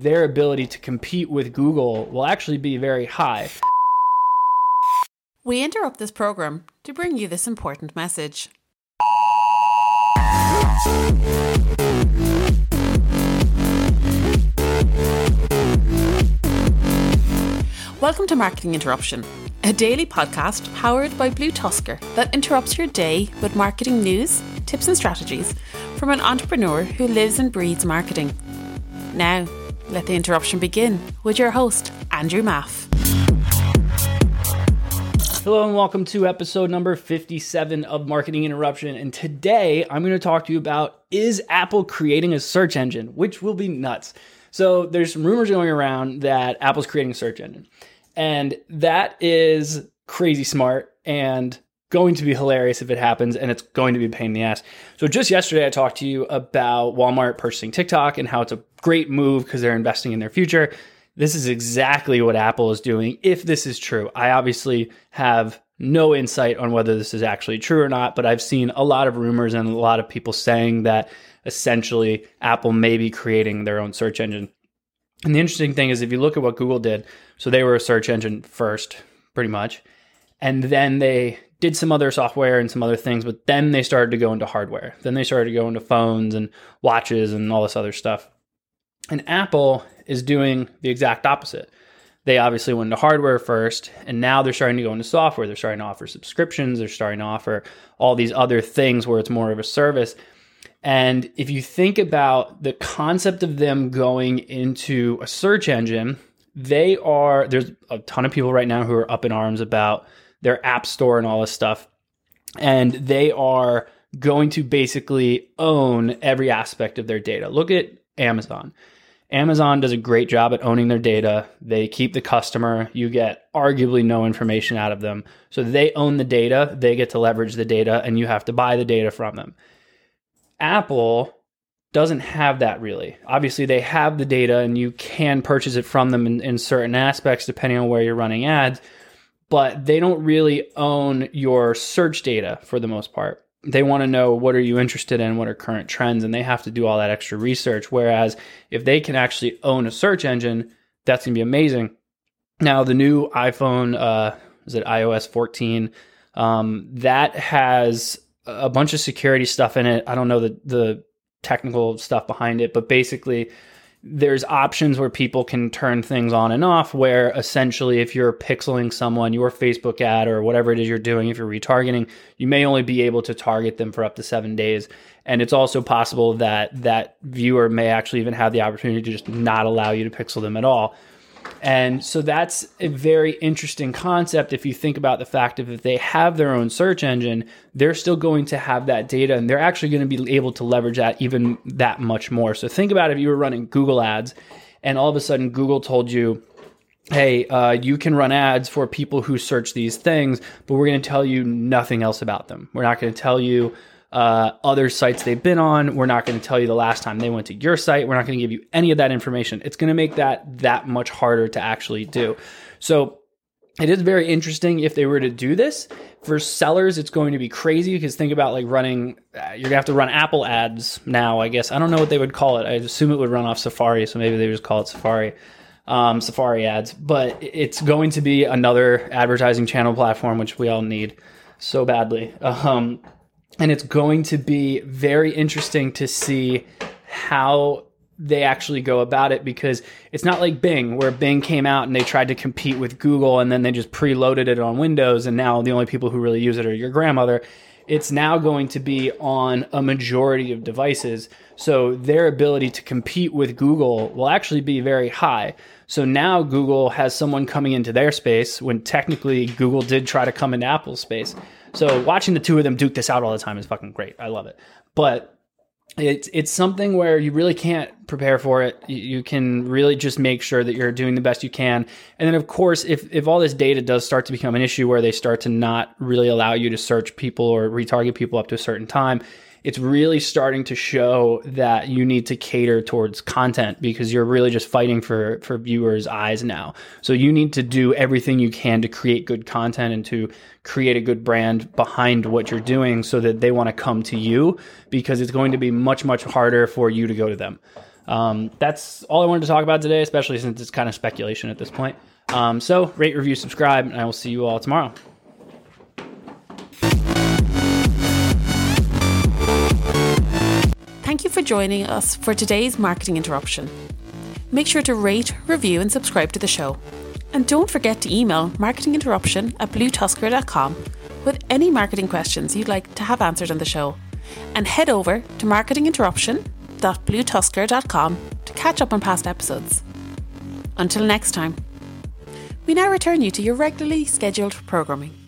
their ability to compete with Google will actually be very high. We interrupt this program to bring you this important message. Welcome to Marketing Interruption, a daily podcast powered by BlueTuskr that interrupts your day with marketing news, tips, and strategies from an entrepreneur who lives and breathes marketing. Now, let the interruption begin with your host, Andrew Maff. Hello and welcome to episode number 57 of Marketing Interruption. And today I'm going to talk to you about is Apple creating a search engine, which will be nuts. So there's some rumors going around that Apple's creating a search engine. And that is crazy smart and going to be hilarious if it happens, and it's going to be a pain in the ass. So, just yesterday, I talked to you about Walmart purchasing TikTok and how it's a great move because they're investing in their future. This is exactly what Apple is doing, if this is true. I obviously have no insight on whether this is actually true or not, but I've seen a lot of rumors and a lot of people saying that essentially Apple may be creating their own search engine. And the interesting thing is, if you look at what Google did, so they were a search engine first, pretty much. And then they did some other software and some other things, but then they started to go into hardware. Then they started to go into phones and watches and all this other stuff. And Apple is doing the exact opposite. They obviously went into hardware first, and now they're starting to go into software. They're starting to offer subscriptions, they're starting to offer all these other things where it's more of a service. And if you think about the concept of them going into a search engine, they are, there's a ton of people right now who are up in arms about their app store and all this stuff. And they are going to basically own every aspect of their data. Look at Amazon. Amazon does a great job at owning their data. They keep the customer. You get arguably no information out of them. So they own the data, they get to leverage the data, and you have to buy the data from them. Apple doesn't have that really. Obviously, they have the data and you can purchase it from them in, in, certain aspects depending on where you're running ads, but they don't really own your search data for the most part. They want to know what are you interested in, what are current trends, and they have to do all that extra research. Whereas if they can actually own a search engine, that's gonna be amazing. Now, the new iPhone, uh, is it iOS 14? Um, that has a bunch of security stuff in it. I don't know the the technical stuff behind it, but basically there's options where people can turn things on and off where essentially if you're pixeling someone your facebook ad or whatever it is you're doing if you're retargeting you may only be able to target them for up to seven days. And it's also possible that that viewer may actually even have the opportunity to just not allow you to pixel them at all and so that's a very interesting concept if you think about the fact of if they have their own search engine, they're still going to have that data and they're actually going to be able to leverage that even that much more. So think about if you were running Google ads and all of a sudden Google told you, hey, uh, you can run ads for people who search these things, but we're going to tell you nothing else about them. We're not going to tell you uh, other sites they've been on. We're not going to tell you the last time they went to your site. We're not going to give you any of that information. It's going to make that that much harder to actually do. So it is very interesting if they were to do this. For sellers, it's going to be crazy because think about like running, uh, you're going to have to run Apple ads now, I guess. I don't know what they would call it. I assume it would run off Safari, so maybe they just call it Safari. Um, Safari ads, but it's going to be another advertising channel platform, which we all need so badly. Um, and it's going to be very interesting to see how they actually go about it because it's not like Bing, where Bing came out and they tried to compete with Google and then they just preloaded it on Windows, and now the only people who really use it are your grandmother. It's now going to be on a majority of devices. So their ability to compete with Google will actually be very high. So now Google has someone coming into their space when technically Google did try to come into Apple's space. So watching the two of them duke this out all the time is fucking great. I love it. But it's it's something where you really can't prepare for it. You can really just make sure that you're doing the best you can. And then of course, if if all this data does start to become an issue where they start to not really allow you to search people or retarget people up to a certain time, it's really starting to show that you need to cater towards content because you're really just fighting for for viewers' eyes now. So you need to do everything you can to create good content and to create a good brand behind what you're doing so that they want to come to you because it's going to be much much harder for you to go to them. Um, that's all I wanted to talk about today, especially since it's kind of speculation at this point. Um, so rate, review, subscribe, and I will see you all tomorrow. Joining us for today's marketing interruption. Make sure to rate, review, and subscribe to the show. And don't forget to email marketinginterruption at bluetuskr.com with any marketing questions you'd like to have answered on the show. And head over to marketinginterruption.bluetuskr.com to catch up on past episodes. Until next time, we now return you to your regularly scheduled programming.